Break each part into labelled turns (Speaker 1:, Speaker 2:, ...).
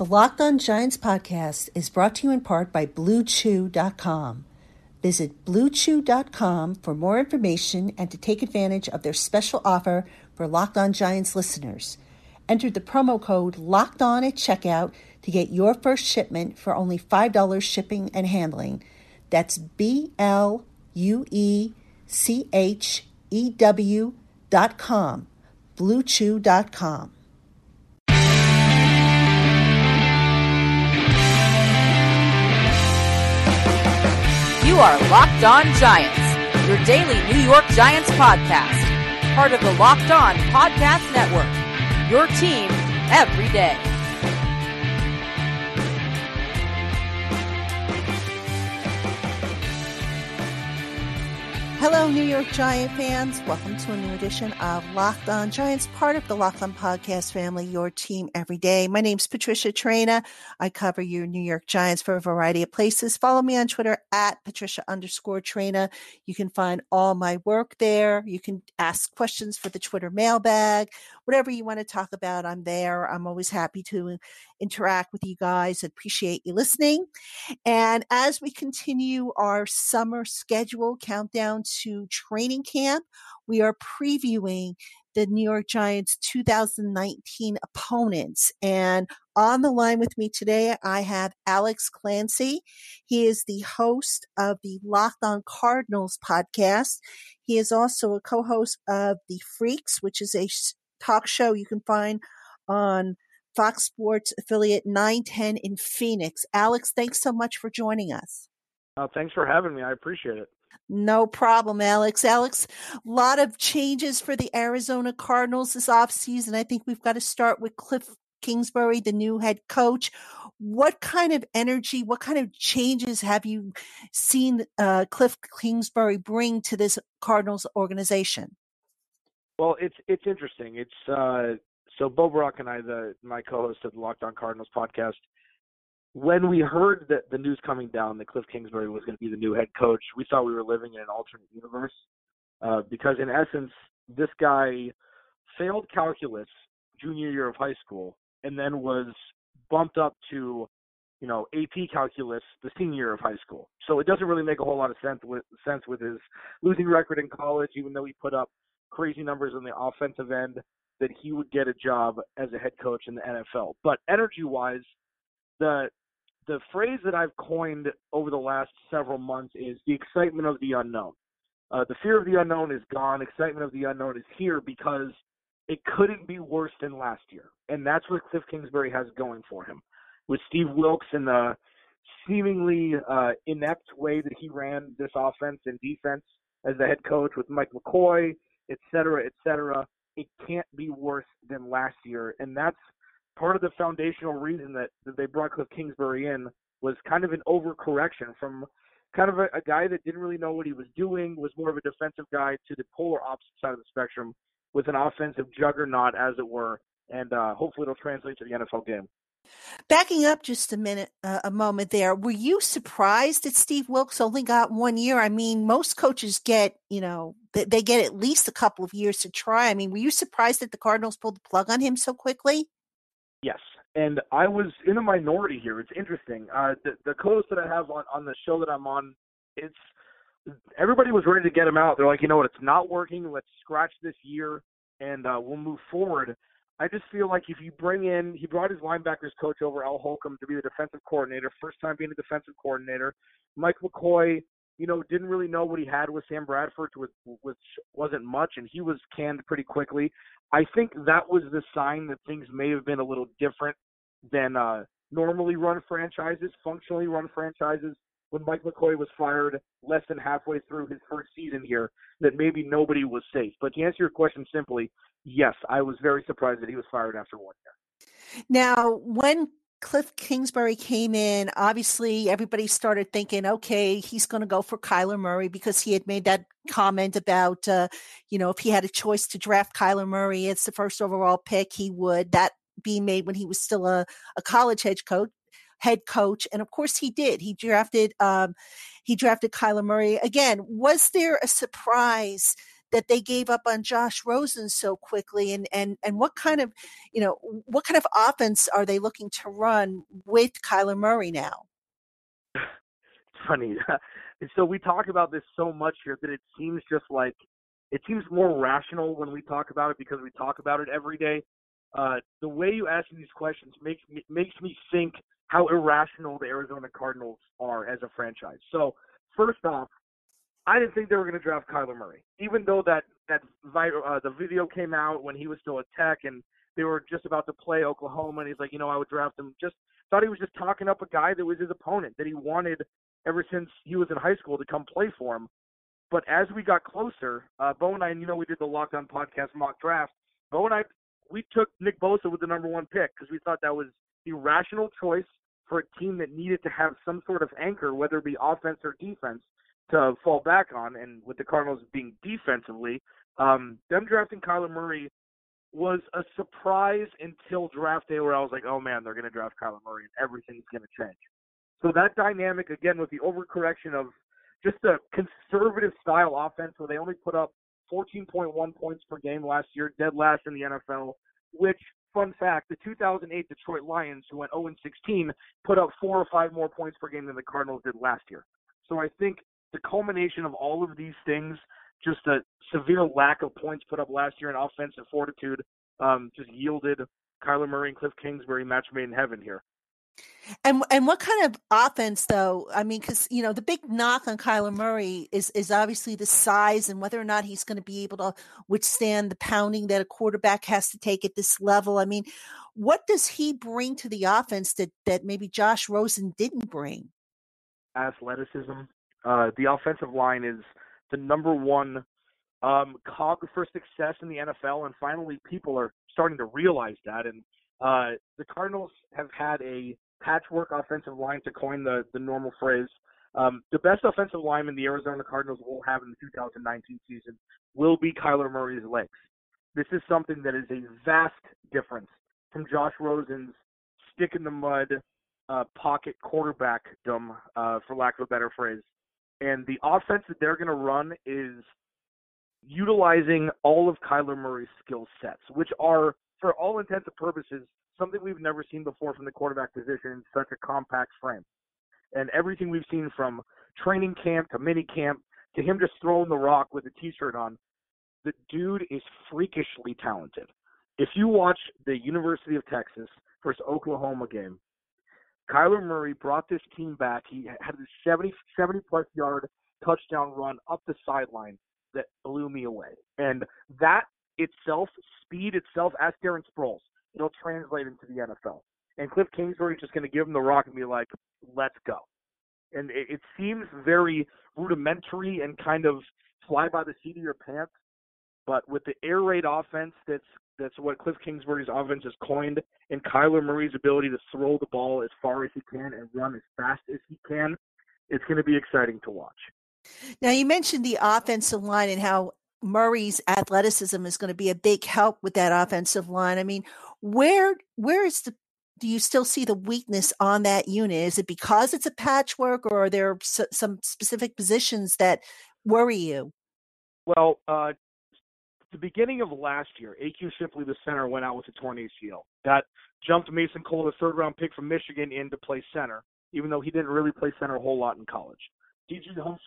Speaker 1: The Locked On Giants podcast is brought to you in part by BlueChew.com. Visit BlueChew.com for more information and to take advantage of their special offer for Locked On Giants listeners. Enter the promo code Locked On at checkout to get your first shipment for only $5 shipping and handling. That's B L U E C H E W dot com. BlueChew.com.
Speaker 2: are Locked On Giants, your daily New York Giants podcast, part of the Locked On Podcast Network. Your team every day.
Speaker 1: Hello, New York Giant fans. Welcome to a new edition of Locked On Giants, part of the Locked On Podcast family, your team every day. My name's Patricia Traina. I cover your New York Giants for a variety of places. Follow me on Twitter at Patricia underscore Traina. You can find all my work there. You can ask questions for the Twitter mailbag. Whatever you want to talk about, I'm there. I'm always happy to interact with you guys. Appreciate you listening. And as we continue our summer schedule countdown to training camp, we are previewing the New York Giants 2019 opponents. And on the line with me today, I have Alex Clancy. He is the host of the Locked on Cardinals podcast. He is also a co host of The Freaks, which is a talk show you can find on Fox Sports affiliate 910 in Phoenix. Alex, thanks so much for joining us.
Speaker 3: Uh, thanks for having me. I appreciate it.
Speaker 1: No problem, Alex. Alex, a lot of changes for the Arizona Cardinals this offseason. I think we've got to start with Cliff Kingsbury, the new head coach. What kind of energy, what kind of changes have you seen uh, Cliff Kingsbury bring to this Cardinals organization?
Speaker 3: Well, it's it's interesting. It's uh, so Bob Brock and I, the my co-host of the Locked On Cardinals podcast, when we heard that the news coming down that Cliff Kingsbury was going to be the new head coach, we thought we were living in an alternate universe uh, because in essence, this guy failed calculus junior year of high school and then was bumped up to you know AP calculus the senior year of high school. So it doesn't really make a whole lot of sense with sense with his losing record in college, even though he put up crazy numbers on the offensive end that he would get a job as a head coach in the NFL. But energy wise, the the phrase that I've coined over the last several months is the excitement of the unknown. Uh, the fear of the unknown is gone. Excitement of the unknown is here because it couldn't be worse than last year, and that's what Cliff Kingsbury has going for him. With Steve Wilks and the seemingly uh, inept way that he ran this offense and defense as the head coach, with Mike McCoy, et cetera, et cetera it can't be worse than last year, and that's part of the foundational reason that, that they brought Cliff Kingsbury in was kind of an overcorrection from kind of a, a guy that didn't really know what he was doing, was more of a defensive guy to the polar opposite side of the spectrum with an offensive juggernaut, as it were, and uh, hopefully it'll translate to the NFL game.
Speaker 1: Backing up just a minute, uh, a moment there. Were you surprised that Steve Wilks only got one year? I mean, most coaches get, you know, they, they get at least a couple of years to try. I mean, were you surprised that the Cardinals pulled the plug on him so quickly?
Speaker 3: Yes, and I was in a minority here. It's interesting. Uh, the the co-host that I have on on the show that I'm on, it's everybody was ready to get him out. They're like, you know what, it's not working. Let's scratch this year and uh, we'll move forward. I just feel like if you bring in, he brought his linebackers coach over, Al Holcomb, to be the defensive coordinator, first time being a defensive coordinator. Mike McCoy, you know, didn't really know what he had with Sam Bradford, which, which wasn't much, and he was canned pretty quickly. I think that was the sign that things may have been a little different than uh, normally run franchises, functionally run franchises. When Mike McCoy was fired less than halfway through his first season here, that maybe nobody was safe. But to answer your question simply, yes, I was very surprised that he was fired after one year.
Speaker 1: Now, when Cliff Kingsbury came in, obviously everybody started thinking, okay, he's going to go for Kyler Murray because he had made that comment about, uh, you know, if he had a choice to draft Kyler Murray as the first overall pick, he would. That be made when he was still a, a college head coach head coach. And of course he did. He drafted um, he drafted Kyler Murray. Again, was there a surprise that they gave up on Josh Rosen so quickly, and and and what kind of you know what kind of offense are they looking to run with Kyler Murray now?
Speaker 3: It's funny. so we talk about this so much here that it seems just like it seems more rational when we talk about it because we talk about it every day. Uh, the way you ask these questions makes me makes me think how irrational the Arizona Cardinals are as a franchise. So first off, I didn't think they were going to draft Kyler Murray, even though that that uh, the video came out when he was still at Tech and they were just about to play Oklahoma, and he's like, you know, I would draft him. Just thought he was just talking up a guy that was his opponent that he wanted ever since he was in high school to come play for him. But as we got closer, uh, Bo and I, and you know, we did the Locked On podcast mock draft. Bo and I, we took Nick Bosa with the number one pick because we thought that was the rational choice for a team that needed to have some sort of anchor, whether it be offense or defense, to fall back on. And with the Cardinals being defensively, um, them drafting Kyler Murray was a surprise until draft day, where I was like, oh man, they're going to draft Kyler Murray and everything's going to change. So that dynamic again with the overcorrection of just a conservative style offense where they only put up 14.1 points per game last year, dead last in the NFL, which fun fact, the 2008 Detroit Lions, who went 0 16, put up four or five more points per game than the Cardinals did last year. So I think the culmination of all of these things, just a severe lack of points put up last year in offensive fortitude, um, just yielded Kyler Murray and Cliff Kingsbury match made in heaven here.
Speaker 1: And and what kind of offense though? I mean, because you know the big knock on Kyler Murray is is obviously the size and whether or not he's going to be able to withstand the pounding that a quarterback has to take at this level. I mean, what does he bring to the offense that that maybe Josh Rosen didn't bring?
Speaker 3: Athleticism. Uh, the offensive line is the number one um, cog for success in the NFL, and finally, people are starting to realize that. And uh, the Cardinals have had a patchwork offensive line, to coin the, the normal phrase. Um, the best offensive lineman the Arizona Cardinals will have in the 2019 season will be Kyler Murray's legs. This is something that is a vast difference from Josh Rosen's stick in the mud uh, pocket quarterbackdom, uh, for lack of a better phrase. And the offense that they're going to run is utilizing all of Kyler Murray's skill sets, which are, for all intents and purposes, something we've never seen before from the quarterback position in such a compact frame. And everything we've seen from training camp to mini camp to him just throwing the rock with a t-shirt on, the dude is freakishly talented. If you watch the University of Texas versus Oklahoma game, Kyler Murray brought this team back. He had a 70, 70 plus yard touchdown run up the sideline that blew me away. And that itself, speed itself, as Darren Sproles it'll translate into the NFL. And Cliff Kingsbury is just going to give him the rock and be like, let's go. And it, it seems very rudimentary and kind of fly by the seat of your pants. But with the air raid offense, that's that's what Cliff Kingsbury's offense has coined, and Kyler Murray's ability to throw the ball as far as he can and run as fast as he can, it's going to be exciting to watch.
Speaker 1: Now you mentioned the offensive line and how Murray's athleticism is going to be a big help with that offensive line. I mean, where where is the do you still see the weakness on that unit? Is it because it's a patchwork, or are there some specific positions that worry you?
Speaker 3: Well, uh, the beginning of last year, AQ Shipley, the center, went out with a torn ACL. That jumped Mason Cole, the third round pick from Michigan, in to play center, even though he didn't really play center a whole lot in college. DJ Humphries,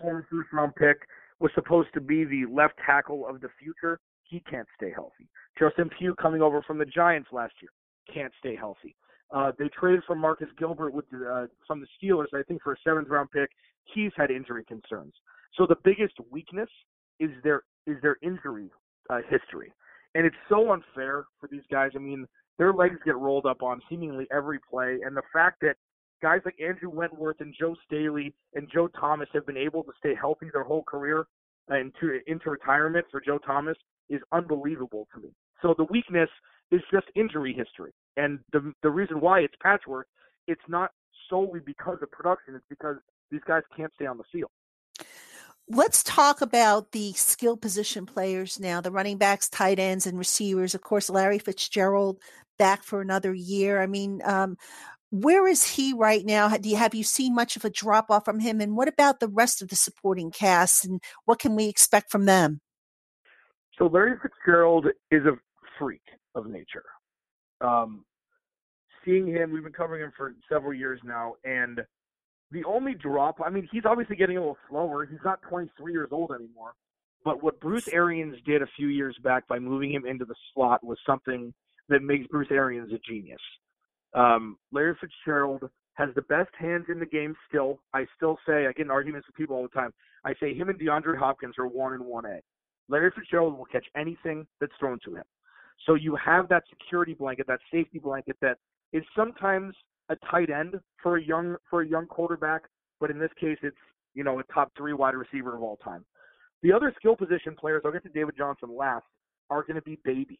Speaker 3: former first round pick, was supposed to be the left tackle of the future. He can't stay healthy. Justin Pugh coming over from the Giants last year can't stay healthy. Uh, they traded for Marcus Gilbert with the, uh, from the Steelers, I think, for a seventh round pick. He's had injury concerns. So the biggest weakness is their is their injury uh, history, and it's so unfair for these guys. I mean, their legs get rolled up on seemingly every play, and the fact that guys like Andrew Whitworth and Joe Staley and Joe Thomas have been able to stay healthy their whole career into into retirement for Joe Thomas is unbelievable to me. So the weakness is just injury history, and the the reason why it's patchwork, it's not solely because of production. It's because these guys can't stay on the field.
Speaker 1: Let's talk about the skill position players now, the running backs, tight ends, and receivers. Of course, Larry Fitzgerald back for another year. I mean, um, where is he right now? Do you, have you seen much of a drop off from him? And what about the rest of the supporting cast? And what can we expect from them?
Speaker 3: So Larry Fitzgerald is a freak of nature. Um, seeing him, we've been covering him for several years now, and the only drop, I mean, he's obviously getting a little slower. He's not 23 years old anymore. But what Bruce Arians did a few years back by moving him into the slot was something that makes Bruce Arians a genius. Um, Larry Fitzgerald has the best hands in the game still. I still say, I get in arguments with people all the time. I say him and DeAndre Hopkins are one and one A. Larry Fitzgerald will catch anything that's thrown to him. So you have that security blanket, that safety blanket that is sometimes a tight end for a young for a young quarterback, but in this case it's you know a top three wide receiver of all time. The other skill position players, I'll get to David Johnson last, are going to be babies.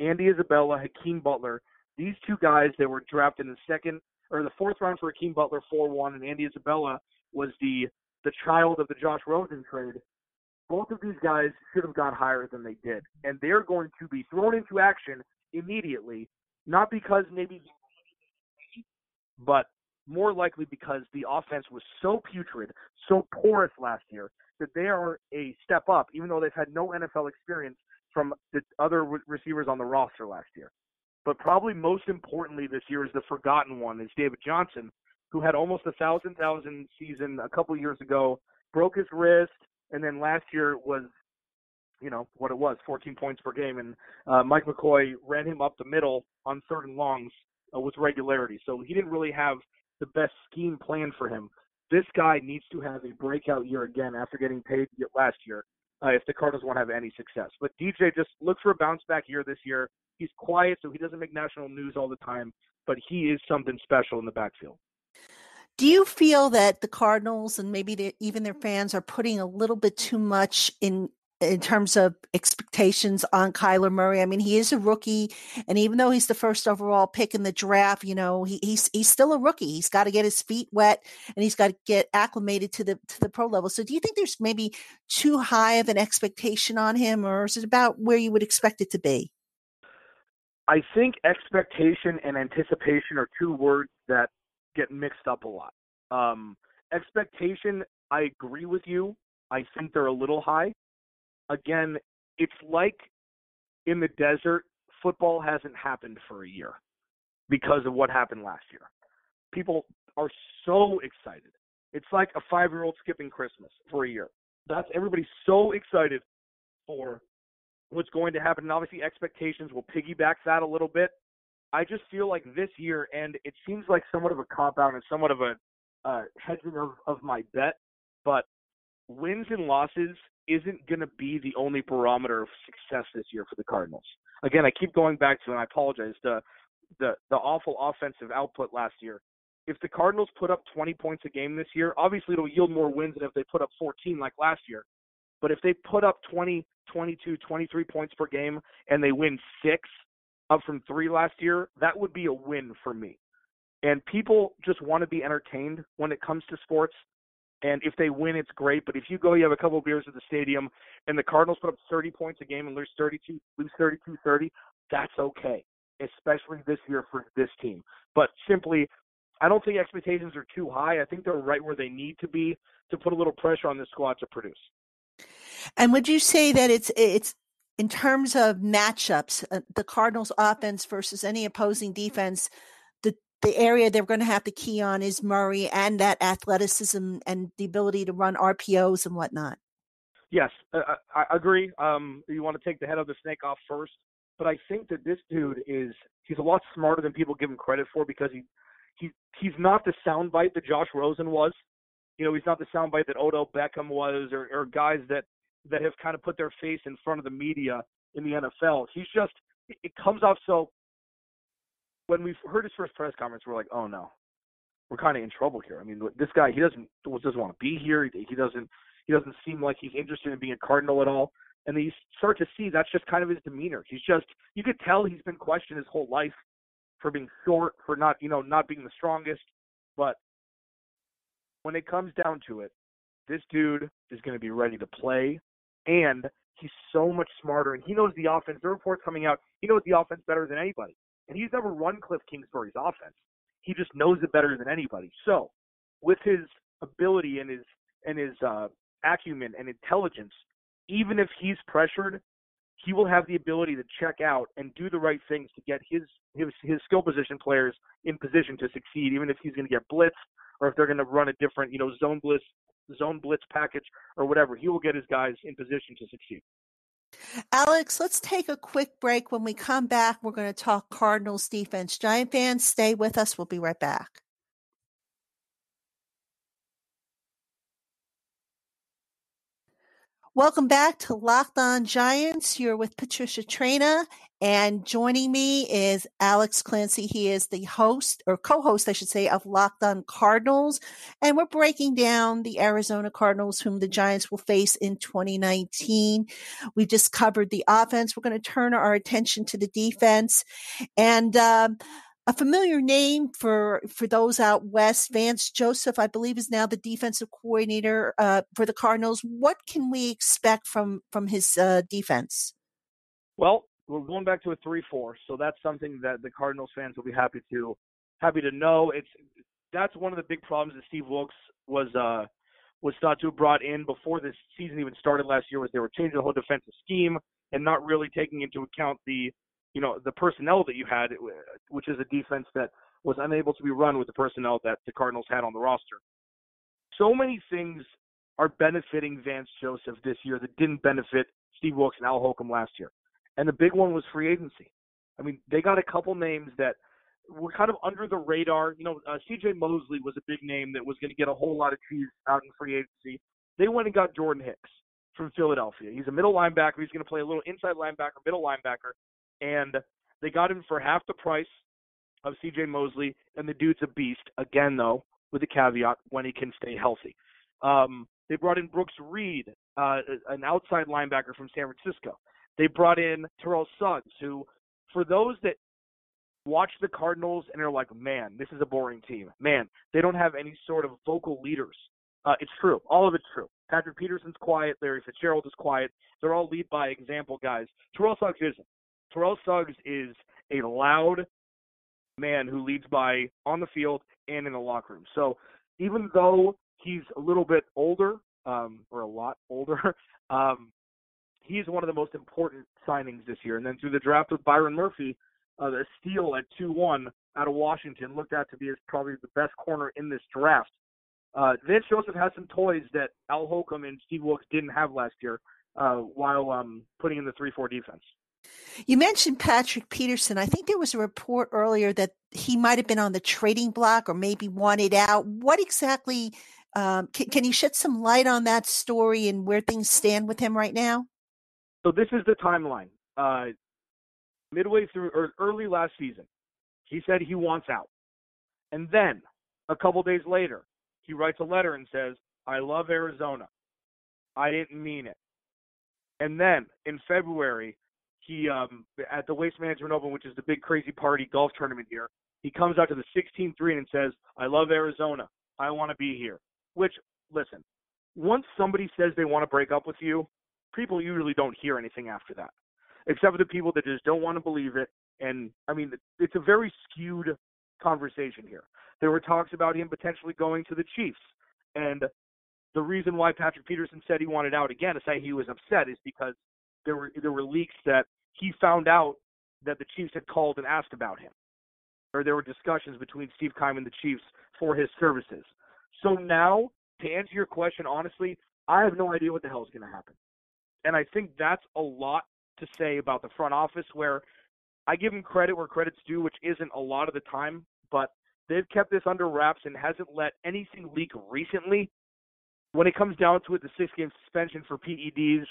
Speaker 3: Andy Isabella, Hakeem Butler, these two guys that were drafted in the second or the fourth round for Hakeem Butler 4-1, and Andy Isabella was the the child of the Josh Rosen trade. Both of these guys should have gone higher than they did, and they're going to be thrown into action immediately, not because maybe, but more likely because the offense was so putrid, so porous last year that they are a step up, even though they've had no NFL experience from the other receivers on the roster last year. But probably most importantly this year is the forgotten one is David Johnson, who had almost a thousand thousand season a couple years ago, broke his wrist, and then last year was, you know, what it was, 14 points per game, and uh, Mike McCoy ran him up the middle on third and longs uh, with regularity. So he didn't really have the best scheme planned for him. This guy needs to have a breakout year again after getting paid last year uh, if the Cardinals want to have any success. But DJ just look for a bounce back year this year. He's quiet, so he doesn't make national news all the time, but he is something special in the backfield.
Speaker 1: Do you feel that the Cardinals and maybe even their fans are putting a little bit too much in in terms of expectations on Kyler Murray. I mean, he is a rookie, and even though he's the first overall pick in the draft, you know, he, he's he's still a rookie. He's got to get his feet wet, and he's got to get acclimated to the to the pro level. So, do you think there's maybe too high of an expectation on him, or is it about where you would expect it to be?
Speaker 3: I think expectation and anticipation are two words that get mixed up a lot. Um, expectation, I agree with you. I think they're a little high again, it's like in the desert, football hasn't happened for a year because of what happened last year. People are so excited. It's like a five year old skipping Christmas for a year. That's everybody's so excited for what's going to happen. And obviously expectations will piggyback that a little bit. I just feel like this year, and it seems like somewhat of a cop out and somewhat of a uh, hedging of, of my bet, but wins and losses isn't going to be the only barometer of success this year for the Cardinals. Again, I keep going back to, and I apologize, the the the awful offensive output last year. If the Cardinals put up 20 points a game this year, obviously it'll yield more wins than if they put up 14 like last year. But if they put up 20, 22, 23 points per game and they win six up from three last year, that would be a win for me. And people just want to be entertained when it comes to sports. And if they win, it's great. But if you go, you have a couple of beers at the stadium, and the Cardinals put up 30 points a game and lose 32, lose 32-30, that's okay, especially this year for this team. But simply, I don't think expectations are too high. I think they're right where they need to be to put a little pressure on this squad to produce.
Speaker 1: And would you say that it's it's in terms of matchups, uh, the Cardinals' offense versus any opposing defense? The area they're going to have to key on is Murray and that athleticism and the ability to run RPOs and whatnot.
Speaker 3: Yes, I, I agree. Um, you want to take the head of the snake off first, but I think that this dude is he's a lot smarter than people give him credit for because he he he's not the soundbite that Josh Rosen was. You know, he's not the soundbite that Odell Beckham was, or, or guys that that have kind of put their face in front of the media in the NFL. He's just it comes off so when we heard his first press conference, we're like, oh no, we're kind of in trouble here. I mean, this guy he doesn't doesn't want to be here. He doesn't he doesn't seem like he's interested in being a Cardinal at all. And then you start to see that's just kind of his demeanor. He's just you could tell he's been questioned his whole life for being short, for not you know not being the strongest. But when it comes down to it, this dude is going to be ready to play, and he's so much smarter, and he knows the offense. The reports coming out, he knows the offense better than anybody. And he's never run Cliff Kingsbury's offense. He just knows it better than anybody. So, with his ability and his and his uh, acumen and intelligence, even if he's pressured, he will have the ability to check out and do the right things to get his his his skill position players in position to succeed, even if he's going to get blitzed or if they're going to run a different, you know, zone blitz zone blitz package or whatever. He will get his guys in position to succeed.
Speaker 1: Alex, let's take a quick break. When we come back, we're going to talk Cardinals defense. Giant fans, stay with us. We'll be right back. Welcome back to Locked On Giants. You're with Patricia Traina, and joining me is Alex Clancy. He is the host or co-host, I should say, of Locked On Cardinals, and we're breaking down the Arizona Cardinals, whom the Giants will face in 2019. We just covered the offense. We're going to turn our attention to the defense, and. Um, a familiar name for for those out west. Vance Joseph, I believe, is now the defensive coordinator uh, for the Cardinals. What can we expect from from his uh, defense?
Speaker 3: Well, we're going back to a three-four, so that's something that the Cardinals fans will be happy to happy to know. It's that's one of the big problems that Steve Wilks was uh, was thought to have brought in before this season even started last year. Was they were changing the whole defensive scheme and not really taking into account the you know the personnel that you had, which is a defense that was unable to be run with the personnel that the Cardinals had on the roster. So many things are benefiting Vance Joseph this year that didn't benefit Steve Wilks and Al Holcomb last year. And the big one was free agency. I mean, they got a couple names that were kind of under the radar. You know, uh, C.J. Mosley was a big name that was going to get a whole lot of cheese out in free agency. They went and got Jordan Hicks from Philadelphia. He's a middle linebacker. He's going to play a little inside linebacker, middle linebacker and they got him for half the price of C.J. Mosley, and the dude's a beast. Again, though, with a caveat when he can stay healthy. Um, they brought in Brooks Reed, uh, an outside linebacker from San Francisco. They brought in Terrell Suggs, who, for those that watch the Cardinals and are like, man, this is a boring team. Man, they don't have any sort of vocal leaders. Uh, it's true. All of it's true. Patrick Peterson's quiet. Larry Fitzgerald is quiet. They're all lead by example guys. Terrell Suggs isn't. Terrell Suggs is a loud man who leads by on the field and in the locker room. So even though he's a little bit older, um, or a lot older, um, he's one of the most important signings this year. And then through the draft with Byron Murphy, uh, the steal at 2-1 out of Washington looked out to be probably the best corner in this draft. Uh, Vance Joseph has some toys that Al Holcomb and Steve Wilks didn't have last year uh, while um, putting in the 3-4 defense.
Speaker 1: You mentioned Patrick Peterson. I think there was a report earlier that he might have been on the trading block or maybe wanted out. What exactly? Um, can, can you shed some light on that story and where things stand with him right now?
Speaker 3: So this is the timeline. Uh, midway through or early last season, he said he wants out, and then a couple days later, he writes a letter and says, "I love Arizona. I didn't mean it." And then in February, he um at the Waste Management Open, which is the big crazy party golf tournament here, he comes out to the 16th green and says, "I love Arizona. I want to be here." Which, listen, once somebody says they want to break up with you, people usually don't hear anything after that, except for the people that just don't want to believe it. And I mean, it's a very skewed conversation here. There were talks about him potentially going to the Chiefs, and the reason why Patrick Peterson said he wanted out again, to say he was upset, is because there were there were leaks that he found out that the Chiefs had called and asked about him, or there were discussions between Steve Keim and the Chiefs for his services. So now, to answer your question honestly, I have no idea what the hell is going to happen, and I think that's a lot to say about the front office. Where I give him credit where credit's due, which isn't a lot of the time, but they've kept this under wraps and hasn't let anything leak recently. When it comes down to it, the six game suspension for PEDs,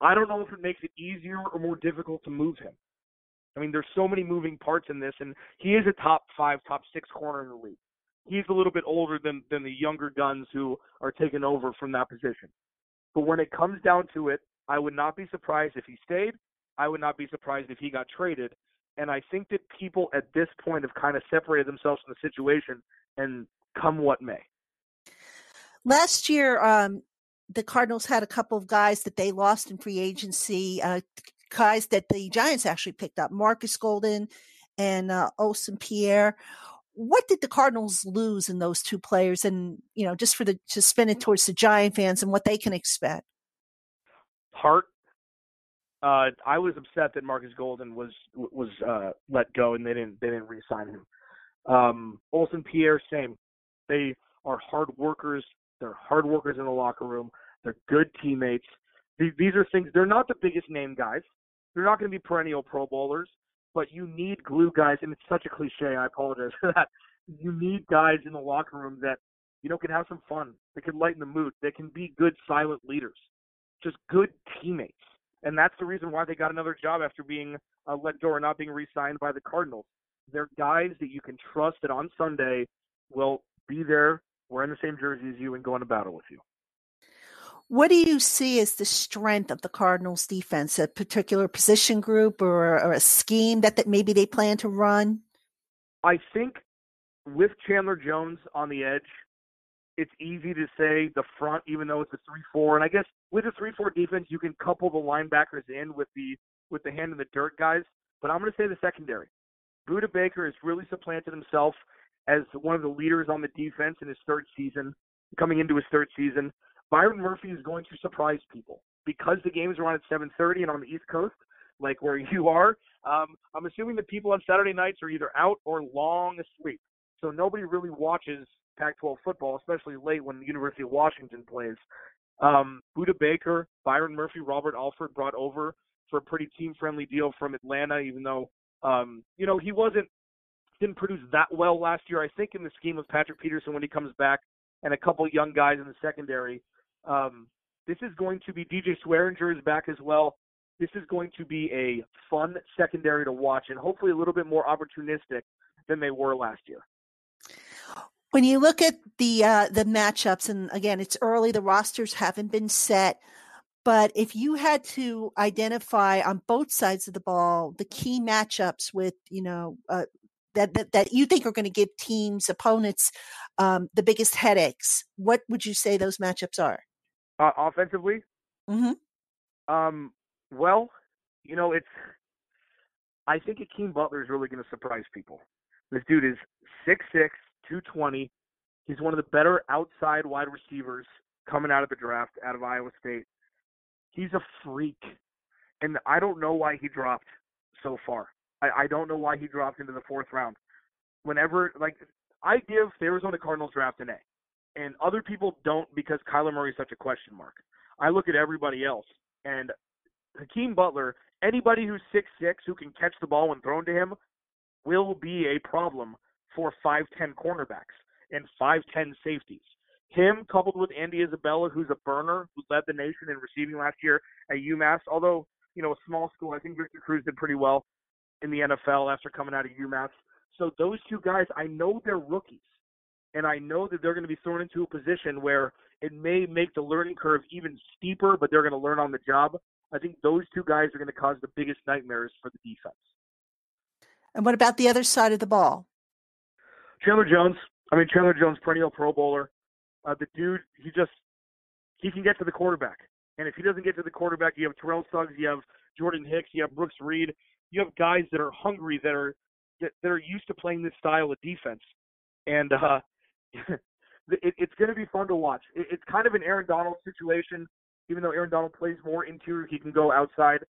Speaker 3: I don't know if it makes it easier or more difficult to move him. I mean, there's so many moving parts in this, and he is a top five, top six corner in the league. He's a little bit older than than the younger guns who are taking over from that position. But when it comes down to it, I would not be surprised if he stayed. I would not be surprised if he got traded. And I think that people at this point have kind of separated themselves from the situation and come what may.
Speaker 1: Last year, um, the Cardinals had a couple of guys that they lost in free agency, uh, guys that the Giants actually picked up, Marcus Golden and uh, Olsen Pierre. what did the Cardinals lose in those two players? And, you know, just for the, to spin it towards the Giant fans and what they can expect.
Speaker 3: Heart. Uh, I was upset that Marcus Golden was was uh, let go and they didn't they didn't re-sign him. Um, Olsen Pierre, same. They are hard workers. They're hard workers in the locker room. They're good teammates. These, are things. They're not the biggest name guys. They're not going to be perennial Pro Bowlers, but you need glue guys, and it's such a cliche. I apologize for that. You need guys in the locker room that you know can have some fun. They can lighten the mood. They can be good silent leaders, just good teammates. And that's the reason why they got another job after being uh, let go or not being re-signed by the Cardinals. They're guys that you can trust that on Sunday will be there, wearing the same jersey as you, and going to battle with you.
Speaker 1: What do you see as the strength of the Cardinals defense? A particular position group or, or a scheme that, that maybe they plan to run?
Speaker 3: I think with Chandler Jones on the edge, it's easy to say the front, even though it's a three-four. And I guess with a three-four defense, you can couple the linebackers in with the with the hand in the dirt guys. But I'm going to say the secondary. Budda Baker has really supplanted himself as one of the leaders on the defense in his third season, coming into his third season. Byron Murphy is going to surprise people because the games are on at 7:30 and on the East Coast, like where you are. Um, I'm assuming that people on Saturday nights are either out or long asleep, so nobody really watches Pac-12 football, especially late when the University of Washington plays. Um, Budda Baker, Byron Murphy, Robert Alford brought over for a pretty team-friendly deal from Atlanta, even though um, you know he wasn't didn't produce that well last year. I think in the scheme of Patrick Peterson when he comes back and a couple young guys in the secondary, um, this is going to be DJ Swearinger is back as well. This is going to be a fun secondary to watch and hopefully a little bit more opportunistic than they were last year.
Speaker 1: When you look at the uh, the matchups, and again, it's early; the rosters haven't been set. But if you had to identify on both sides of the ball the key matchups with, you know, uh, that, that, that you think are going to give teams, opponents, um, the biggest headaches, what would you say those matchups are?
Speaker 3: Uh, offensively?
Speaker 1: Mm-hmm.
Speaker 3: Um, well, you know, it's. I think Hakeem Butler is really going to surprise people. This dude is 6'6", 220. He's one of the better outside wide receivers coming out of the draft out of Iowa State. He's a freak, and I don't know why he dropped so far. I, I don't know why he dropped into the fourth round. Whenever, like, I give the Arizona Cardinals draft an A and other people don't because Kyler Murray is such a question mark. I look at everybody else, and Hakeem Butler, anybody who's six six who can catch the ball when thrown to him, will be a problem for five ten cornerbacks and five ten safeties. Him coupled with Andy Isabella, who's a burner, who led the nation in receiving last year at UMass. Although you know a small school, I think Victor Cruz did pretty well in the NFL after coming out of UMass. So those two guys, I know they're rookies and I know that they're going to be thrown into a position where it may make the learning curve even steeper, but they're going to learn on the job. I think those two guys are going to cause the biggest nightmares for the defense.
Speaker 1: And what about the other side of the ball?
Speaker 3: Chandler Jones. I mean, Chandler Jones, perennial Pro Bowler. Uh, the dude, he just he can get to the quarterback, and if he doesn't get to the quarterback, you have Terrell Suggs, you have Jordan Hicks, you have Brooks Reed, you have guys that are hungry, that are that, that are used to playing this style of defense, and uh, it, it's going to be fun to watch. It, it's kind of an Aaron Donald situation. Even though Aaron Donald plays more interior, he can go outside.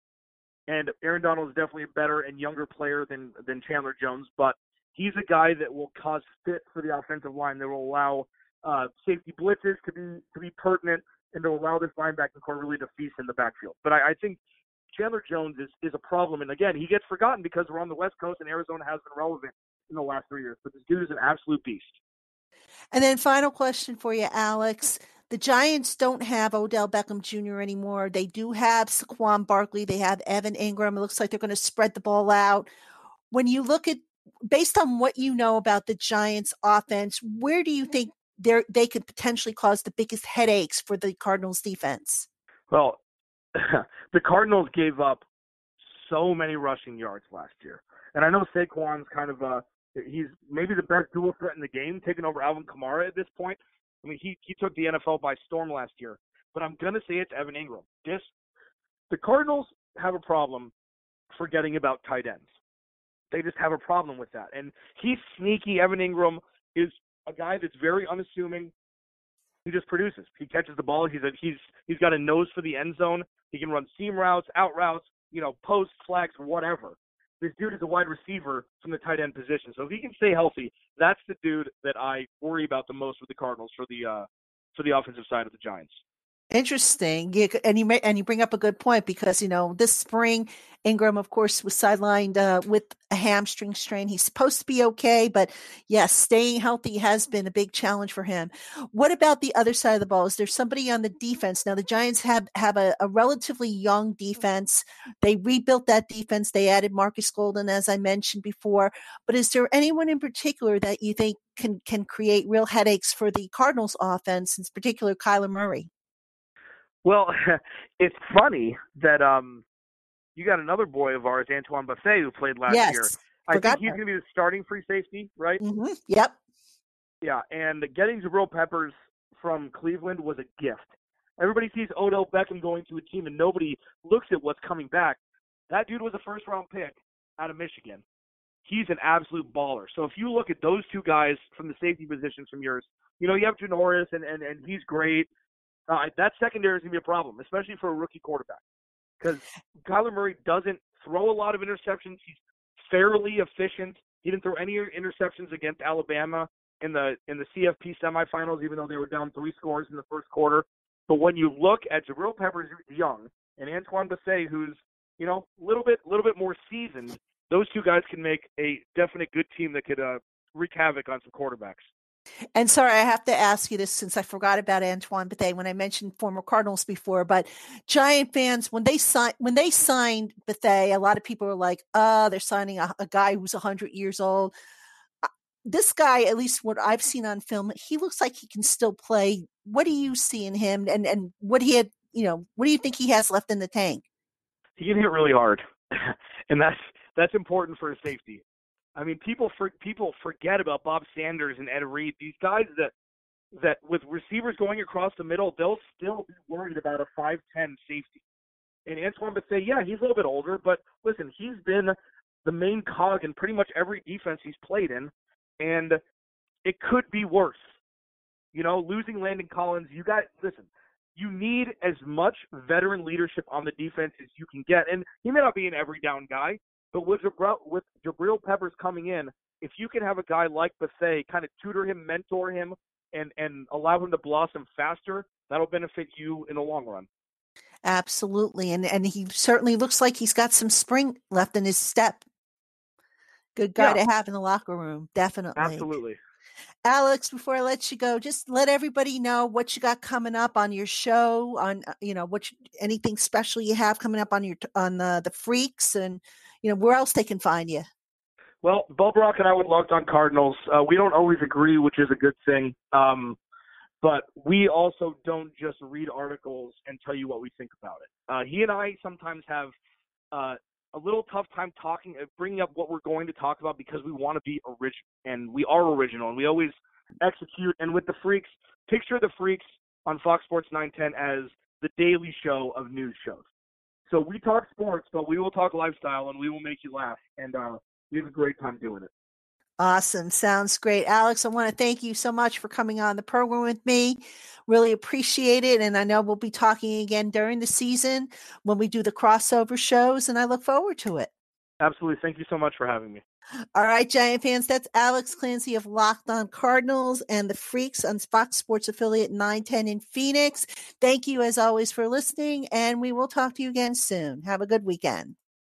Speaker 3: And Aaron Donald is definitely a better and younger player than than Chandler Jones, but he's a guy that will cause fit for the offensive line. That will allow uh, safety blitzes to be to be pertinent and to allow this linebacking core really to feast in the backfield. But I, I think Chandler Jones is is a problem, and again, he gets forgotten because we're on the West Coast and Arizona has been relevant in the last three years. But this dude is an absolute beast.
Speaker 1: And then final question for you, Alex. The Giants don't have Odell Beckham Jr. anymore. They do have Saquon Barkley. They have Evan Engram. It looks like they're going to spread the ball out. When you look at, based on what you know about the Giants offense, where do you think they they could potentially cause the biggest headaches for the Cardinals defense?
Speaker 3: Well, the Cardinals gave up so many rushing yards last year. And I know Saquon's kind of a He's maybe the best dual threat in the game, taking over Alvin Kamara at this point. I mean, he he took the NFL by storm last year. But I'm gonna say it's Evan Engram. This the Cardinals have a problem forgetting about tight ends. they just have a problem with that. And he's sneaky. Evan Engram is a guy that's very unassuming. He just produces. He catches the ball. He's a, he's he's got a nose for the end zone. He can run seam routes, out routes, you know, post, flags, whatever. This dude is a wide receiver from the tight end position. So if he can stay healthy, that's the dude that I worry about the most with the Cardinals for the uh for the offensive side of the Giants.
Speaker 1: Interesting. And you may, and you bring up a good point because you know this spring Engram, of course, was sidelined uh, with a hamstring strain. He's supposed to be okay, but yes, staying healthy has been a big challenge for him. What about the other side of the ball? Is there somebody on the defense now? The Giants have have a, a relatively young defense. They rebuilt that defense. They added Marcus Golden, as I mentioned before. But is there anyone in particular that you think can can create real headaches for the Cardinals offense, in particular Kyler Murray?
Speaker 3: Well, it's funny that um you got another boy of ours, Antoine Bethea, who played last
Speaker 1: yes,
Speaker 3: year. I think he's going to be the starting free safety, right?
Speaker 1: Mm-hmm. Yep.
Speaker 3: Yeah, and getting Jabril Peppers from Cleveland was a gift. Everybody sees Odell Beckham going to a team, and nobody looks at what's coming back. That dude was a first round pick out of Michigan. He's an absolute baller. So if you look at those two guys from the safety positions from yours, you know, you have Janoris, and, and, and he's great. Uh, that secondary is going to be a problem, especially for a rookie quarterback, because Kyler Murray doesn't throw a lot of interceptions. He's fairly efficient. He didn't throw any interceptions against Alabama in the in the CFP semifinals, even though they were down three scores in the first quarter. But when you look at Jabril Peppers young and Antoine Bethea, who's you know a little bit little bit more seasoned, those two guys can make a definite good team that could uh, wreak havoc on some quarterbacks.
Speaker 1: And sorry, I have to ask you this since I forgot about Antoine Bethea when I mentioned former Cardinals before. But Giant fans, when they signed when they signed Bethea, a lot of people were like, "Uh, they're signing a, a guy who's hundred years old." Uh, this guy, at least what I've seen on film, he looks like he can still play. What do you see in him, and and what he had, you know, what do you think he has left in the tank?
Speaker 3: He can hit really hard, and that's that's important for a safety. I mean, people for, people forget about Bob Sanders and Ed Reed. These guys that that with receivers going across the middle, they'll still be worried about a five ten safety. And Antoine would say, yeah, he's a little bit older, but listen, he's been the main cog in pretty much every defense he's played in, and it could be worse. You know, losing Landon Collins, you got listen. You need as much veteran leadership on the defense as you can get, and he may not be an every down guy, but with Jabril, with Jabril Peppers coming in, if you can have a guy like Bethea kind of tutor him, mentor him, and and allow him to blossom faster, that'll benefit you in the long run.
Speaker 1: Absolutely, and and he certainly looks like he's got some spring left in his step. Good guy yeah. to have in the locker room, definitely.
Speaker 3: Absolutely.
Speaker 1: Alex, before I let you go, just let everybody know what you got coming up on your show, on uh, you know what you, anything special you have coming up on your on the the freaks and you know, where else they can find you?
Speaker 3: Well, Bob Rock and I would Locked On Cardinals. Uh, we don't always agree, which is a good thing. Um, but we also don't just read articles and tell you what we think about it. Uh, he and I sometimes have uh, a little tough time talking, uh, bringing up what we're going to talk about because we want to be original, and we are original, and we always execute. And with the Freaks, picture the Freaks on Fox Sports 910 as the daily show of news shows. So we talk sports, but we will talk lifestyle and we will make you laugh. And uh, we have a great time doing it.
Speaker 1: Awesome. Sounds great. Alex, I want to thank you so much for coming on the program with me. Really appreciate it. And I know we'll be talking again during the season when we do the crossover shows, and I look forward to it.
Speaker 3: Absolutely. Thank you so much for having me.
Speaker 1: All right, Giant fans, that's Alex Clancy of Locked On Cardinals and the Freaks on Fox Sports Affiliate 910 in Phoenix. Thank you, as always, for listening, and we will talk to you again soon. Have a good weekend.